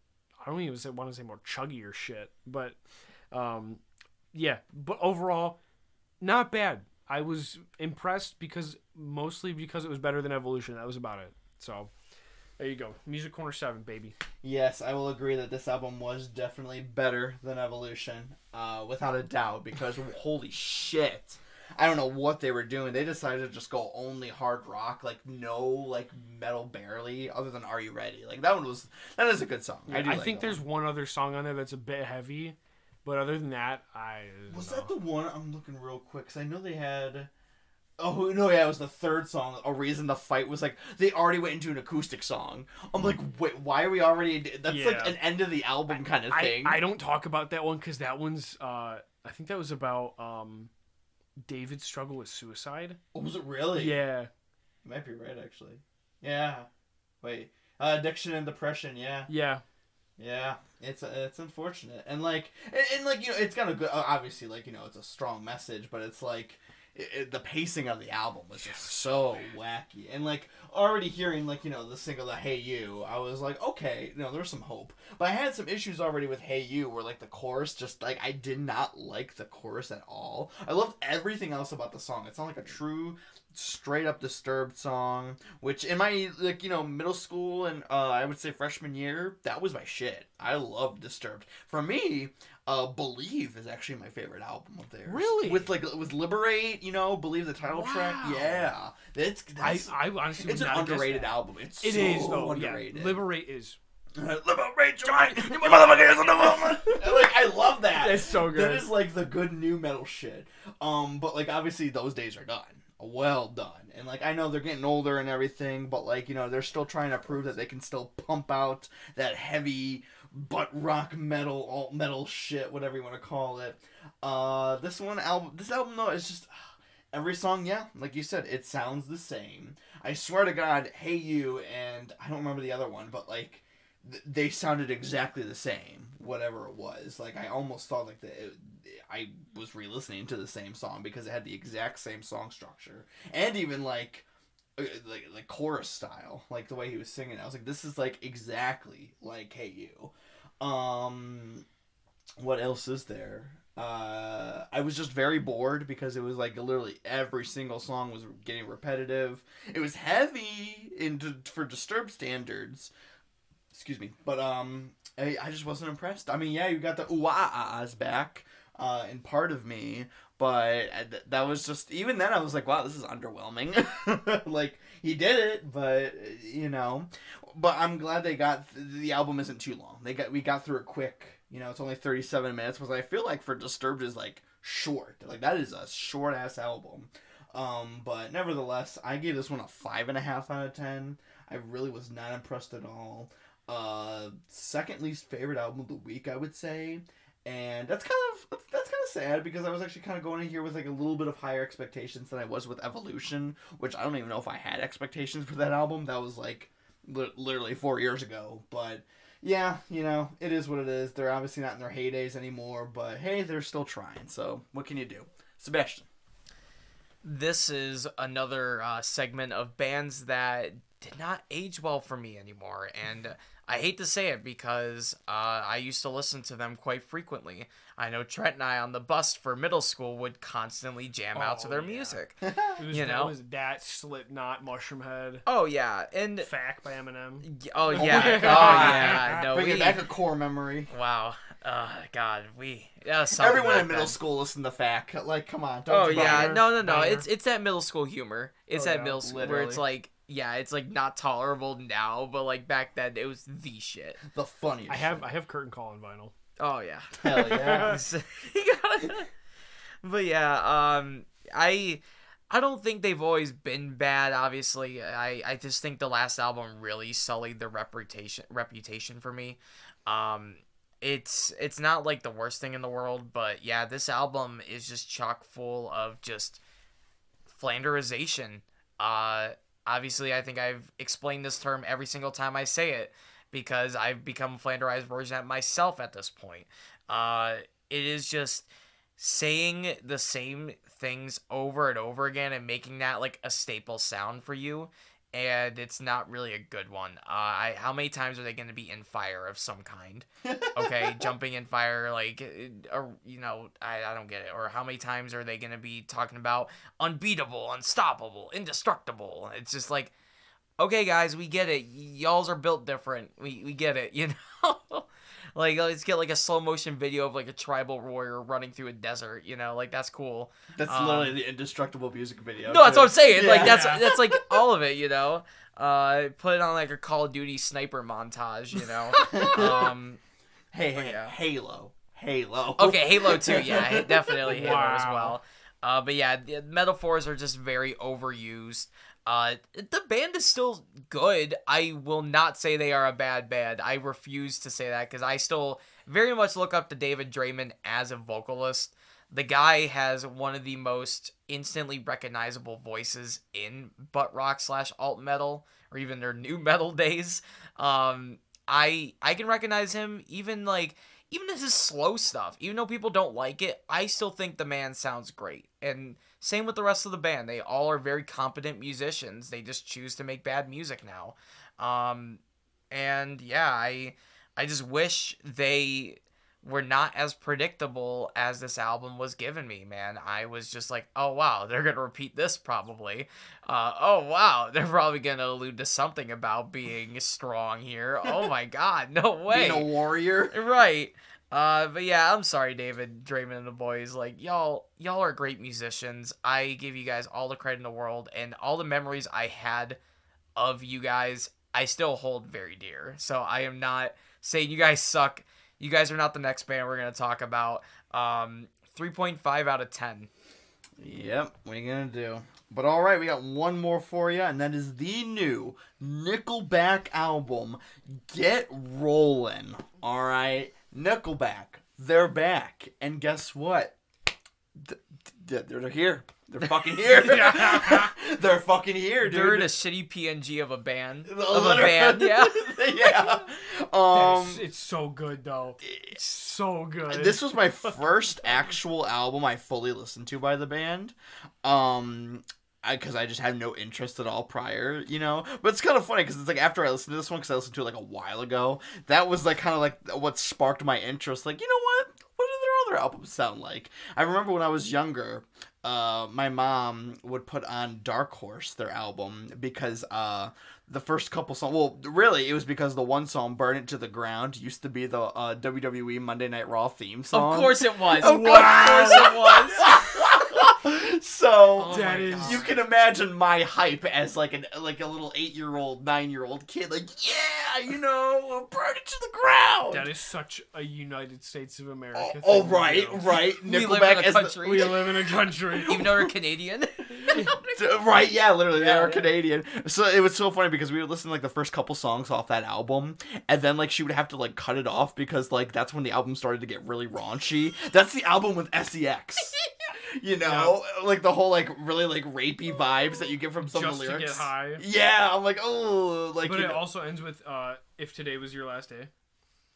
I don't even want to say more chuggier shit, but um, yeah. But overall, not bad. I was impressed because mostly because it was better than Evolution. That was about it. So there you go, Music Corner Seven, baby. Yes, I will agree that this album was definitely better than Evolution, uh, without a doubt. Because holy shit, I don't know what they were doing. They decided to just go only hard rock, like no like metal barely, other than Are You Ready? Like that one was that is a good song. I, I, do like think there's one other song on there that's a bit heavy, but other than that, I one. Was no. that the one? I'm looking real quick because I know they had. Oh no! Yeah, it was the third song. A Reason to Fight was like they already went into an acoustic song. I'm like, wait, why are we already? That's like an end of the album kind of I, thing. I don't talk about that one because that one's uh I think that was about um David's struggle with suicide. Oh, was it really? Yeah. You might be right, actually. Yeah. Wait. Uh, addiction and depression. Yeah. Yeah. Yeah. It's it's unfortunate, and like, and, and like you know, it's got a good. Obviously, like you know, it's a strong message, but it's like. It, it- the pacing of the album was just so wacky, and like already hearing like you know the single the "Hey You," I was like, okay, you know, there's some hope. But I had some issues already with "Hey You," where like the chorus just like I did not like the chorus at all. I loved everything else about the song. It's not like a true straight up disturbed song which in my like you know middle school and uh i would say freshman year that was my shit i loved disturbed for me uh believe is actually my favorite album of theirs Really? with like with liberate you know believe the title track yeah it's I, that's, I honestly it's an not have guessed underrated album it's It so is though. underrated Yeah. Liberate is. liberate your mind you motherfuckers on the like i love that It's so good. is like the good new metal shit. Um, but like obviously those days are gone. Well done. And like I know they're getting older and everything, but like you know they're still trying to prove that they can still pump out that heavy butt rock metal, alt metal shit, whatever you want to call it. Uh, this one album, this album though is just every song. Yeah, like you said, it sounds the same. I swear to God, Hey You and I don't remember the other one, but like th- they sounded exactly the same whatever it was like i almost thought like that i was re-listening to the same song because it had the exact same song structure and even like uh, like like chorus style like the way he was singing i was like this is like exactly like hey you um what else is there? Uh i was just very bored because it was like literally every single song was getting repetitive. It was heavy into for disturbed standards. Excuse me. But um I, I just wasn't impressed. I mean yeah you got the ooh ah ahs back uh in part of me but uh, that was just even then i was like wow this is underwhelming. Like he did it but uh, you know but i'm glad they got the album isn't too long. They got we got through it quick. You know it's only 37 minutes which i feel like for disturbed is like short. Like that is a short ass album. Um but nevertheless i gave this one a five and a half out of ten. I really was not impressed at all. Uh second least favorite album of the week i would say and that's kind of that's, kind of sad because i was actually kind of going in here with like a little bit of higher expectations than i was with evolution which i don't even know if i had expectations for that album. That was like li- literally four years ago. But yeah you know it is what it is. They're obviously not in their heydays anymore but hey they're still trying. So what can you do? Sebastian. This is another uh, segment of bands that did not age well for me anymore. And I hate to say it because uh, I used to listen to them quite frequently. I know Trent and I on the bus for middle school would constantly jam out to Oh, their yeah. music. It was, You that know? was that Slipknot, Mushroomhead, Oh yeah, and Fack by Eminem. oh my yeah, oh yeah. No, Bringing we, back a core memory. wow. Uh, God, we. That was Everyone back in middle then. school listened to Fack. Like, come on. Don't Oh yeah, bother. no, no, no. Banger. It's it's that middle school humor. It's Oh, that yeah, middle school where it's like, yeah, it's like not tolerable now, but like back then it was the shit. The funniest. I have shit. I have curtain call on vinyl. Oh yeah. Hell yeah. But yeah, um, I I don't think they've always been bad. Obviously, I I just think the last album really sullied their reputation reputation for me. Um, it's it's not like the worst thing in the world, but yeah, this album is just chock full of just flanderization. Uh, obviously, I think I've explained this term every single time I say it because I've become a flanderized version of myself at this point. Uh, it is just saying the same things over and over again and making that like a staple sound for you and it's not really a good one. Uh I, how many times are they going to be in fire of some kind? Okay jumping in fire like or you know I, I don't get it. Or how many times are they going to be talking about unbeatable unstoppable indestructible? It's just like okay guys we get it. Y- y'all's are built different. We, we get it you know like let's get like a slow motion video of like a tribal warrior running through a desert you know like that's cool That's Um, literally the indestructible music video. no that's what i'm saying like that's that's like all of it you know uh put it on like a call of duty sniper montage you know um Hey, hey, yeah. Halo. Halo. Okay, Halo 2, yeah, definitely Halo as well. Uh, but yeah, the metaphors are just very overused. Uh, the band is still good. I will not say they are a bad band. I refuse to say that because I still very much look up to David Draiman as a vocalist. The guy has one of the most instantly recognizable voices in butt rock slash alt metal or even their new metal days. Um, I I can recognize him even like even his slow stuff, even though people don't like it, I still think the man sounds great. And same with the rest of the band. They all are very competent musicians. They just choose to make bad music now. Um and yeah, I I just wish they were not as predictable as this album was giving me, man. I was just like, oh wow, they're gonna repeat this probably. Uh, oh wow, they're probably gonna allude to something about being strong here. Oh my god, no way. Being a warrior. Right. Uh, but yeah, I'm sorry, David Draiman and the boys. Like y'all, y'all are great musicians. I give you guys all the credit in the world, and all the memories I had of you guys, I still hold very dear. So I am not saying you guys suck. You guys are not the next band we're gonna talk about. Um, 3.5 out of 10. Yep, what are you gonna do? But all right, we got one more for you, and that is the new Nickelback album, Get Rollin'. All right, Nickelback, they're back, and guess what? Th- th- They're here. They're fucking here. they're fucking here, dude. They're in a shitty PNG of a band. Of a band, yeah. yeah. Um, It's, it's so good though. It's so good. this was my first actual album I fully listened to by the band. Um because I, just had no interest at all prior, you know. But it's kind of funny because it's like after I listened to this one, because I listened to it like a while ago, that was like kind of like what sparked my interest. Like, you know what? What do their other albums sound like? I remember when I was younger, uh, my mom would put on Dark Horse, their album, because uh, the first couple songs. Well, really, it was because the one song, "Burn It to the Ground," used to be the uh, WWE Monday Night Raw theme song. Of course it was. Of Of course it was. so Oh That my is- you can imagine my hype as like an like a little eight year old, nine year old kid, like yeah, you know, burn it to the ground. that is such a United States of America. oh, thing oh, to right, do. right. We live Nickelback in a as the- country. We live in a country. Even though we're Canadian. right, yeah, literally, they Yeah, are yeah. Canadian. So it was so funny because we would listen to like the first couple songs off that album, and then like she would have to like cut it off because like that's when the album started to get really raunchy. That's the album with Sex. You know, like the whole like really like rapey vibes that you get from some Just of the to lyrics. get high. Yeah, I'm like, oh, like but it know- also ends with uh, "If today was your last day."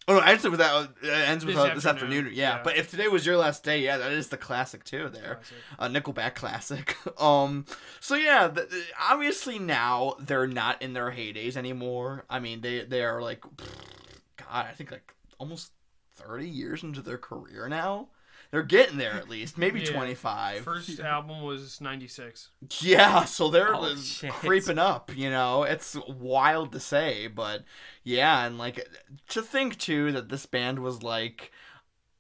Oh no, it ends with that. It ends with This uh, this afternoon. afternoon, Yeah. yeah. but if today was your last day, yeah, that is the classic too. There, a Nickelback classic. um, so yeah, th- th- obviously now they're not in their heydays anymore. I mean, they they are like, God, I think like almost thirty years into their career now. They're getting there at least, maybe Yeah. twenty five. First album was '96. Yeah, so they're Oh, creeping up, you know. It's wild to say, but yeah, and like to think too that this band was like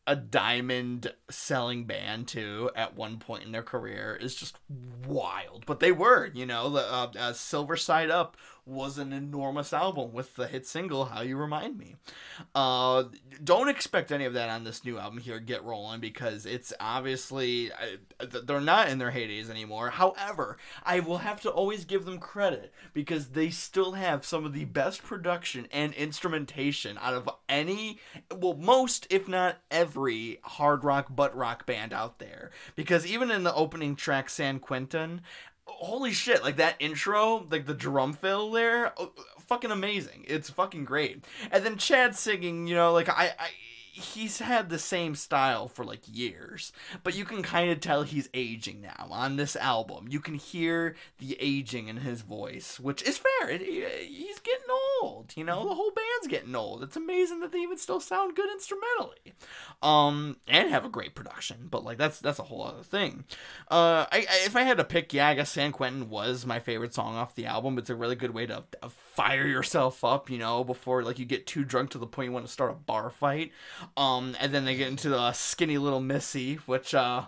a diamond selling band too at one point in their career is just wild. But they were, you know, the uh, uh, Silver Side Up was an enormous album with the hit single "How You Remind Me." Uh, don't expect any of that on this new album here, Get Rolling, because it's obviously they're not in their heydays anymore. However, I will have to always give them credit because they still have some of the best production and instrumentation out of any, well, most if not every hard rock butt rock band out there. Because even in the opening track, San Quentin, holy shit like that intro like the drum fill there oh, fucking amazing. It's fucking great. And then chad singing you know like i i he's had the same style for like years. But you can kind of tell he's aging now on this album. You can hear the aging in his voice which is fair. It, he's getting old you know? The whole band's getting old. It's amazing that they even still sound good instrumentally. Um and have a great production but like that's that's a whole other thing. Uh I, I if i had to pick yeah i guess san quentin was my favorite song off the album. It's a really good way to, to fire yourself up you know before like you get too drunk to the point you want to start a bar fight. Um and then they get into the skinny little missy which uh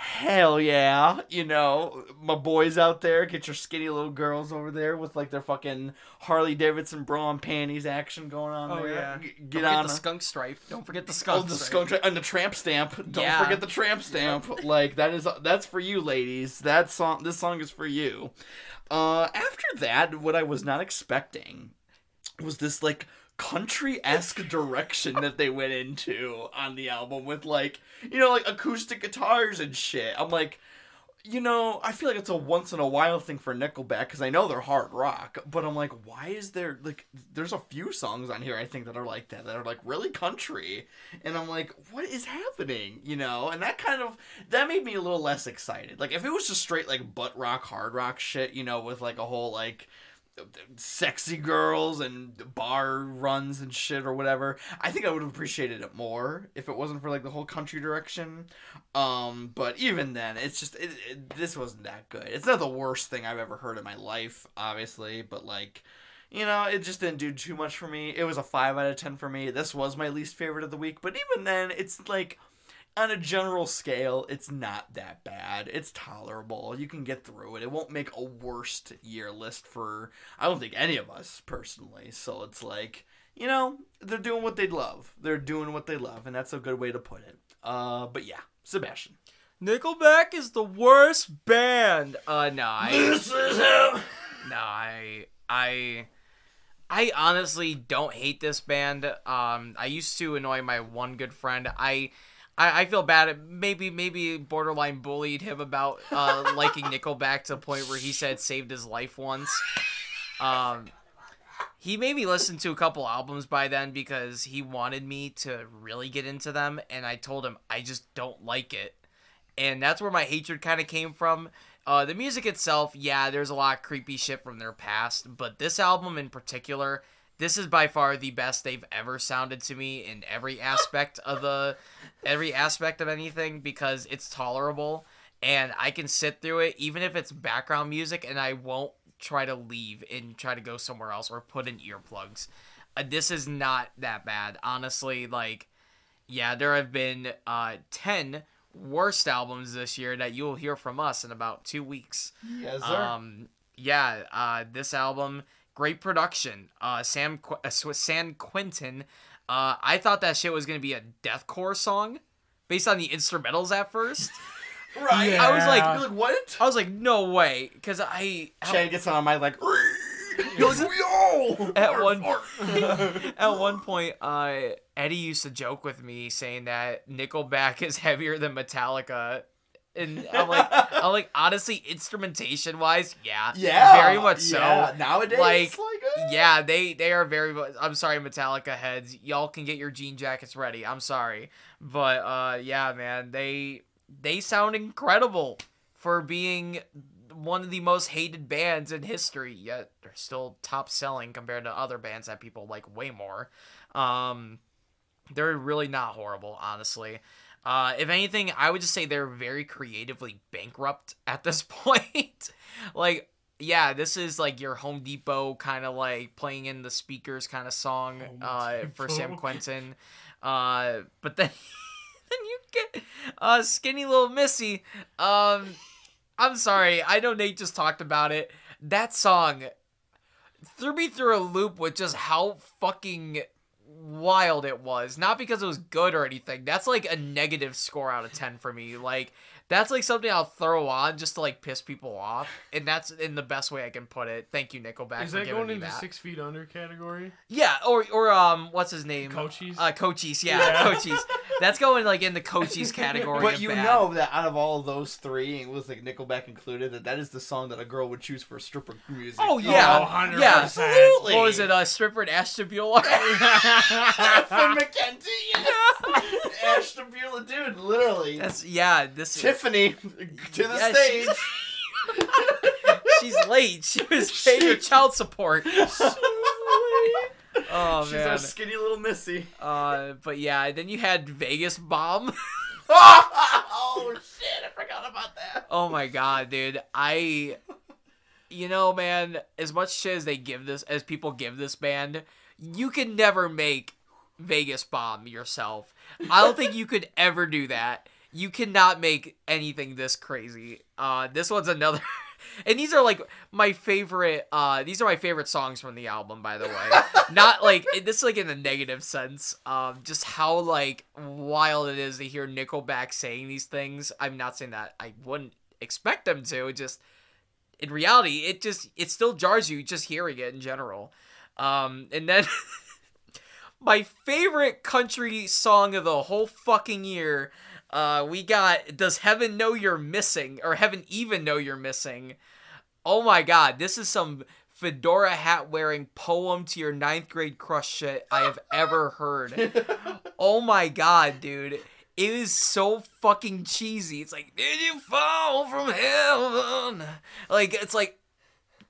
Hell yeah, you know, my boys out there, get your skinny little girls over there with like their fucking Harley Davidson bra and panties action going on Oh there. yeah. G- Don't get on the a- skunk stripe. Don't forget the skunk. Oh, skunk the stripe. skunk tra- and the tramp stamp. Don't Yeah. forget the tramp stamp. like that is that's for you, ladies. That song, this song is for you. Uh, after that, what I was not expecting was this like country esque direction that they went into on the album with like you know like acoustic guitars and shit. I'm like. You know, I feel like it's a once in a while thing for Nickelback because I know they're hard rock, but I'm like, why is there like? There's a few songs on here I think that are like that that are like really country, and I'm like, what is happening? You know, and that kind of that made me a little less excited. Like if it was just straight like butt rock, hard rock shit, you know, with like a whole like sexy girls and bar runs and shit or whatever. I think i would have appreciated it more if it wasn't for like the whole country direction. Um but even then it's just it, it, this wasn't that good. It's not the worst thing i've ever heard in my life obviously but like you know it just didn't do too much for me. It was a 5 out of 10 for me. This was my least favorite of the week but even then it's like on a general scale, it's not that bad. It's tolerable. You can get through it. It won't make a worst year list for I don't think any of us personally. So it's like, you know, they're doing what they love. They're doing what they love, and that's a good way to put it. Uh, but yeah, Sebastian. Nickelback is the worst band. Uh, no, I, This is him. no, I, I, I honestly don't hate this band. Um, I used to annoy my one good friend. I. I, I feel bad. Maybe maybe borderline bullied him about uh, liking Nickelback to the point where he said saved his life once. Um, he made me listen to a couple albums by then because he wanted me to really get into them, and I told him I just don't like it, and that's where my hatred kind of came from. Uh, the music itself, yeah, there's a lot of creepy shit from their past, but this album in particular, this is by far the best they've ever sounded to me in every aspect of the every aspect of anything because it's tolerable and I can sit through it even if it's background music and I won't try to leave and try to go somewhere else or put in earplugs. Uh, this is not that bad. Honestly, like yeah, there have been uh 10 worst albums this year that you'll hear from us in about 2 weeks. Yes, sir. Um, yeah, uh, this album, great production. Uh, Sam Qu- uh, San Quentin. Uh, I thought that shit was gonna be a deathcore song, based on the instrumentals at first. right. Yeah. I was like, you're like what? I was like, no way, because I Chad gets on my like. Yo! At one- at one point, uh, Eddie used to joke with me saying that Nickelback is heavier than Metallica. And I'm like, I'm like, honestly, instrumentation wise, yeah, Yeah, very much so. Yeah. Nowadays, Like, like, yeah, they they are very. I'm sorry, Metallica heads. Y'all can get your jean jackets ready. I'm sorry, but uh, yeah, man, they they sound incredible for being one of the most hated bands in history. Yet they're still top selling compared to other bands that people like way more. Um, they're really not horrible, honestly. Uh, if anything, I would just say they're very creatively bankrupt at this point. like, yeah, this is like your Home Depot kind of like playing in the speakers kind of song uh, for Sam. Quentin. Uh, but then, then you get uh, Skinny Little Missy. Um, I'm sorry, I know Nate just talked about it. That song threw me through a loop with just how fucking wild it was. Not because it was good or anything. That's like a negative score out of 10 for me. Like that's like something I'll throw on just to like piss people off, and that's in the best way I can put it. Thank you, Nickelback, Is for that giving going me into that. six feet under category? Yeah, or or um, what's his name? Cochise? Uh, Cochise. Yeah, Yeah. Cochise. That's going like in the Cochise category. But you bad. know that out of all of those three, it was like Nickelback included, that that is the song that a girl would choose for a stripper music. Oh yeah, Oh, 100%. yeah, Absolutely. What was it? Uh, stripper and Ashton Bueller. For Mackenzie, yes. Ashton Bueller, dude, literally. That's yeah. This Tiffany to the Yeah, stage. she's late. She was paying her child support. Oh She's man. our skinny little Missy. Uh, but yeah, then you had Vegas Bomb. oh shit! I forgot about that. oh my god, dude. I, you know, man, as much shit as they give this, as people give this band, you can never make Vegas Bomb yourself. I don't think you could ever do that. You cannot make anything this crazy. Uh, this one's another. And these are like my favorite. Uh, these are my favorite songs from the album, by the way. Not like this, is like in a negative sense. Um, just how like wild it is to hear Nickelback saying these things. I'm not saying that I wouldn't expect them to. Just in reality, it just it still jars you just hearing it in general. Um, and then my favorite country song of the whole fucking year. Uh, we got Does Heaven Know You're Missing? Or Heaven Even Know You're Missing? Oh my god, this is some fedora hat wearing poem to your ninth grade crush shit I have ever heard. Oh my god, dude. It is so fucking cheesy. It's like, did you fall from heaven? Like, it's like,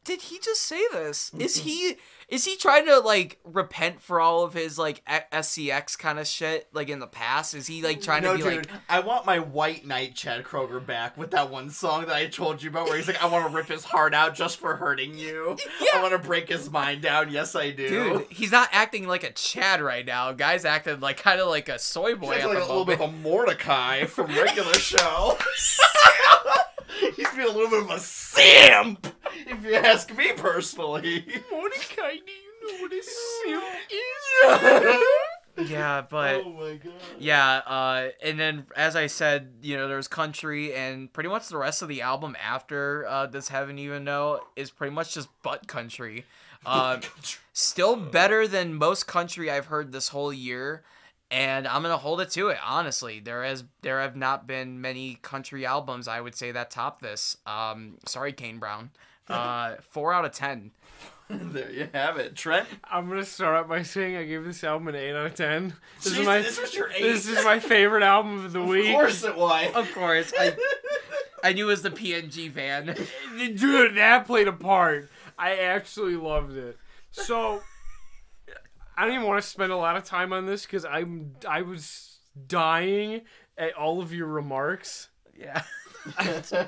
did he just say this? Is he is he trying to like repent for all of his like SCX kind of shit like in the past? Is he like trying no, to be dude, like I want my white knight Chad Kroeger back with that one song that I told you about where he's like, I want to rip his heart out just for hurting you. Yeah. I want to break his mind down. Yes, I do. Dude, he's not acting like a Chad right now. Guy's acting like kind of like a soy boy at like the a little bit of a Mordecai from regular show. he's being a little bit of a simp, if you ask me personally. Mordecai, do you know what a simp is? Yeah, but oh my god. yeah, uh, and then as I said, you know, there's country, and pretty much the rest of the album after uh, this Heaven Even Know is pretty much just butt country. Uh, still better than most country I've heard this whole year, and I'm gonna hold it to it. Honestly, there has there have not been many country albums I would say that top this. Um, sorry, Kane Brown. Uh, four out of ten. there you have it, Trent. I'm gonna start out by saying I gave this album an eight out of ten. This Jeez, is my this was your eight. this is my favorite album of the Of week. Of course it was. Of course, I I knew it was the PNG van. Dude, that played a part. I actually loved it. So I don't even want to spend a lot of time on this because I'm I was dying at all of your remarks. yeah.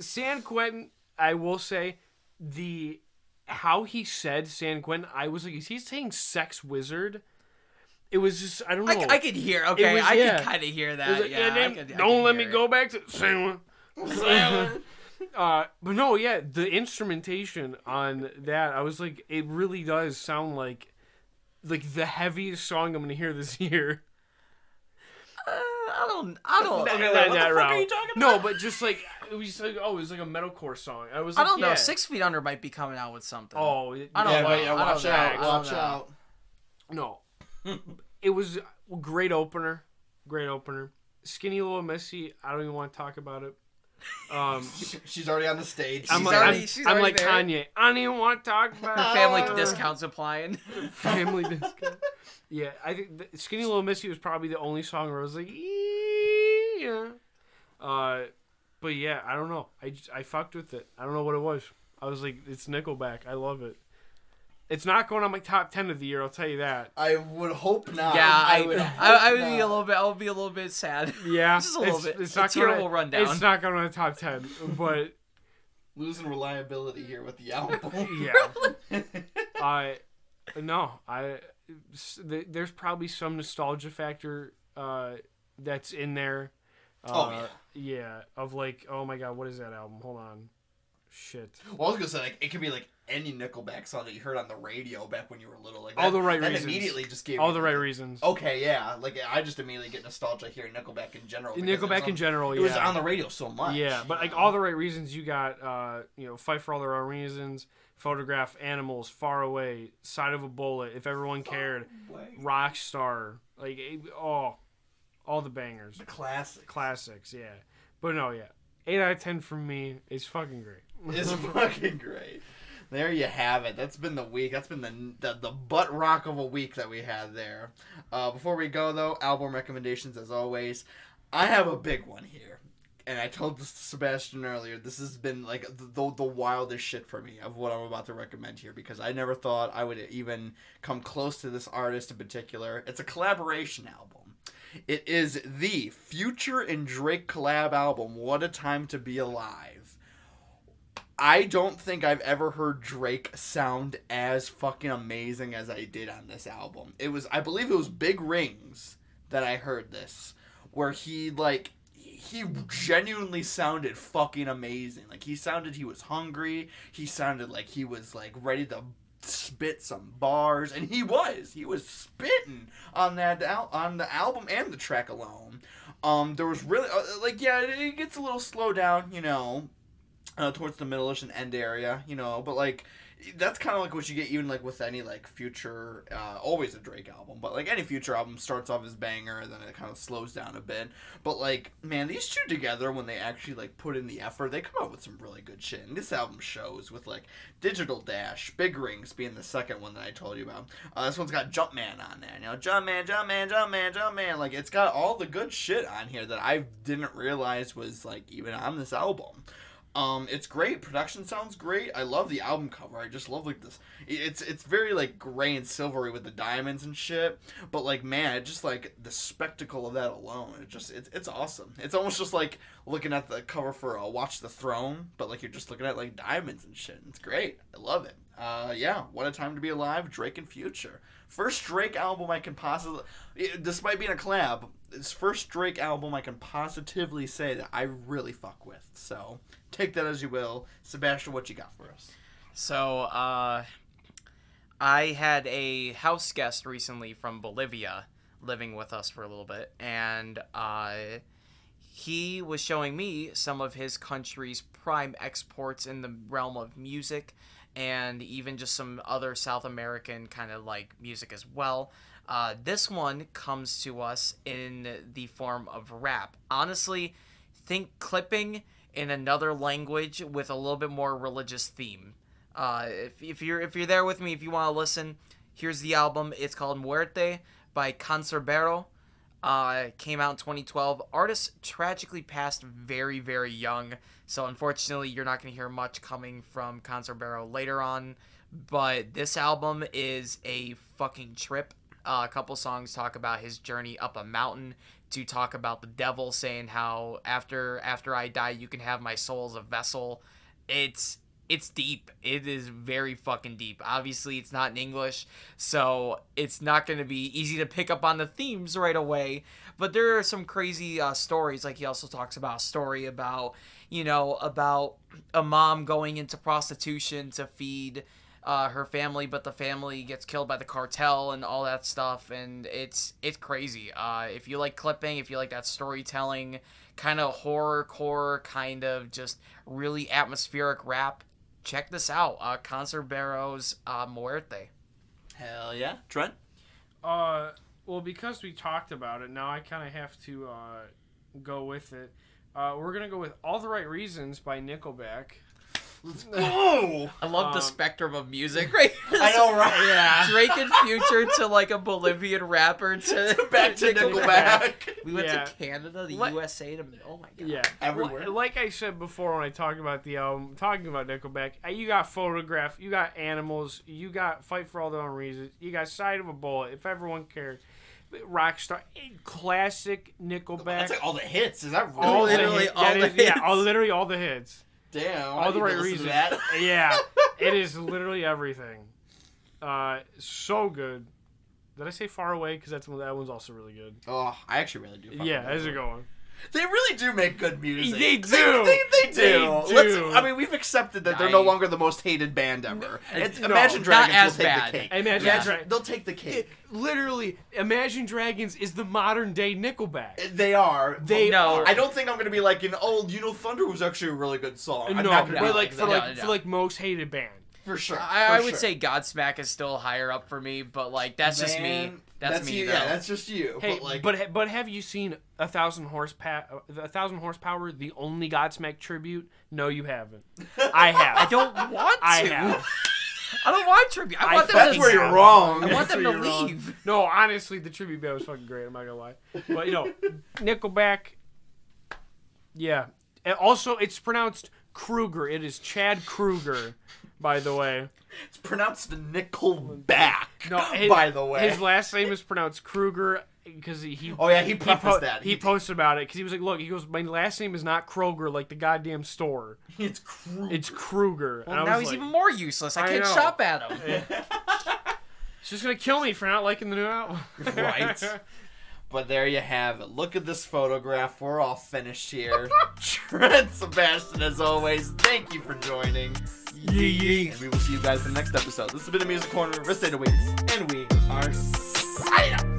San Quentin, I will say, the how he said San Quentin, I was like, is he saying sex wizard? It was just I don't know. I, I could hear. Okay, was- I yeah. could kind of hear that. like, yeah, then could, don't let me hear go back to San Uh, but no, yeah, the instrumentation on that, I was like, it really does sound like like the heaviest song I'm gonna hear this year. Uh, I don't. I don't. No, Okay, no, what the fuck are you talking No, but just like it was like, oh, it was like a metalcore song. I was I don't know. Six Feet Under might be coming out with something. Oh, it- I don't yeah, know. but yeah, watch out, watch out. No, it was a great opener. Great opener. Skinny little Missy. I don't even want to talk about it. Um, She's already on the stage. I'm She's like, already- I'm, she's I'm like there. Kanye. I don't even want to talk about her Family discounts applying. Family discount. Yeah, I think the, Skinny Little Missy was probably the only song where I was like, yeah. Uh, but yeah, I don't know. I just, I fucked with it. I don't know what it was. I was like, it's Nickelback. I love it. It's not going on my top ten of the year. I'll tell you that. I would hope not. yeah, I, would. I, I, would be a little bit. I'll be a little bit sad. Yeah, Just a little it's, bit. It's A not tear gonna, will run down. It's not going on the top ten, but losing reliability here with the album. yeah. I no, I s- th- there's probably some nostalgia factor uh, that's in there. Uh, Oh, yeah. yeah, of like, oh my god, what is that album? Hold on, shit. Well, I was gonna say like it could be like any Nickelback song that you heard on the radio back when you were little. Like All the right that reasons. immediately just gave All the right reasons. Okay, yeah. Like I just immediately get nostalgia hearing Nickelback in general. because it was Nickelback on- in general, yeah. It yeah. was on the radio so much. yeah, but like all the right reasons, you got uh, you know, fight for all the wrong reasons, photograph animals, far away, side of a bullet, if everyone cared, rock star, like oh, all the bangers. the classic. classics, yeah. But no, yeah. Eight out of ten from me is fucking great. is fucking great. There you have it. That's been the week. That's been the the, the butt rock of a week that we had there. Uh, before we go though, album recommendations as always. I have a big one here, and I told this to Sebastian earlier. This has been like the, the the wildest shit for me of what I'm about to recommend here because I never thought I would even come close to this artist in particular. It's a collaboration album. It is the Future and Drake collab album. What a time to be alive. I don't think I've ever heard Drake sound as fucking amazing as I did on this album. It was I believe it was Big Rings that I heard this where he like he genuinely sounded fucking amazing. Like he sounded he was hungry. He sounded like he was like ready to spit some bars and he was. He was spitting on that al- on the album and the track alone. Um there was really uh, like yeah, it, it gets a little slow down, you know, uh, towards the middle-ish and end area, you know. But like, that's kind of like what you get even like with any like future, uh, always a Drake album. But like any future album starts off as banger and then it kind of slows down a bit. But like, man, these two together when they actually like put in the effort, they come out with some really good shit. And this album shows with like Digital Dash, Big Rings being the second one that I told you about. Uh, this one's got Jumpman on there. You know, Jumpman, Jumpman, Jumpman, Jumpman. Like it's got all the good shit on here that I didn't realize was like even on this album. Um, it's great. Production sounds great. I love the album cover. I just love like this. It's it's very like gray and silvery with the diamonds and shit. But like man, it just like the spectacle of that alone. It just it's it's awesome. It's almost just like looking at the cover for uh, Watch the Throne, but like you're just looking at like diamonds and shit. It's great. I love it. Uh, yeah, what a time to be alive. Drake and Future. First Drake album I can possibly, despite being a collab, it's first Drake album I can positively say that I really fuck with. So take that as you will. Sebastian, what you got for us? So, uh, I had a house guest recently from Bolivia living with us for a little bit, and uh, he was showing me some of his country's prime exports in the realm of music and even just some other South American kind of like music as well. Uh, this one comes to us in the form of rap. Honestly, think clipping in another language with a little bit more religious theme. Uh, if, if you're if you're there with me, if you want to listen, here's the album. It's called Muerte by Canserbero. Uh, came out in 2012. Artist tragically passed very very young, so unfortunately you're not gonna hear much coming from Canserbero later on. But this album is a fucking trip. Uh, a couple songs talk about his journey up a mountain to talk about the devil saying how after after I die you can have my soul as a vessel. It's it's deep. It is very fucking deep. Obviously, it's not in English, so it's not going to be easy to pick up on the themes right away. But there are some crazy uh, stories. Like he also talks about a story about, you know, about a mom going into prostitution to feed uh, her family, but the family gets killed by the cartel and all that stuff. And it's it's crazy. Uh, if you like clipping, if you like that storytelling, kind of horror core, kind of just really atmospheric rap, check this out. Uh, Canserbero's uh, Muerte. Hell yeah, Trent. Uh, well, because we talked about it, now I kind of have to uh, go with it. Uh, we're gonna go with "All the Right Reasons" by Nickelback. Let's go. I love the Um, spectrum of music, right? I know, right? Yeah. Drake and Future to like a Bolivian rapper to Back to Nickelback. We went Yeah. to Canada, the Let- USA to oh my god. Yeah, Everywhere. Like I said before when I talked about the album, talking about Nickelback, uh, you got Photograph, you got Animals, you got Fight for All the Wrong Reasons, you got Side of a Bullet, If Everyone Cared, Rockstar, eh, classic Nickelback. That's like all the hits. Is that really? all literally all the is- Yeah, all, literally all the hits. Damn. all the right reasons. Yeah, it is literally everything. Uh, so good. Did I say Far Away? Because that's one. That one's also really good. Oh, I actually really do. Yeah, how's it going? They really do make good music. They do. They, they, They do. Let's- do. I mean, we've accepted that they're no longer the most hated band ever. It's, no, Imagine not Dragons as will take the cake. Imagine Yeah, Dra- they'll take the cake. Literally, Imagine Dragons is the modern day Nickelback. Uh, they are. They No. are. I don't think I'm gonna be like an old. you know, Thunder was actually a really good song. I'm no, not gonna but be like like for like No, for like most hated band. for sure. I, for I would sure. say Godsmack is still higher up for me, but like that's just me. Man, That's, me you. Yeah, that's just you. Hey, but like, but but have you seen a thousand horsepower? A thousand horsepower, the only Godsmack tribute? No, you haven't. I have. I don't want to. I have. I don't want tribute. I, I want them that's to. where you're wrong. I want them to you're wrong. leave. No, honestly, the tribute band was fucking great. I'm not gonna lie. But you know, Nickelback. Yeah. And also, it's pronounced Kruger. It is Chad Kruger, by the way. It's pronounced Nickelback. No, his, by the way. his last name is pronounced Kruger because he. he oh yeah, he he, po- that. he posted about it because he was like, "Look, he goes, my last name is not Kroger like the goddamn store. It's cruel. It's Kruger." Well, and I now was he's like, even more useless. I I can't know. shop at him. It's just gonna kill me for not liking the new album. Right. But there you have it. Look at this photograph. We're all finished here. Trent Sebastian, as always, thank you for joining. Yee yee. And we will see you guys in the next episode. This has been a Music Corner of Waves, and we are signing.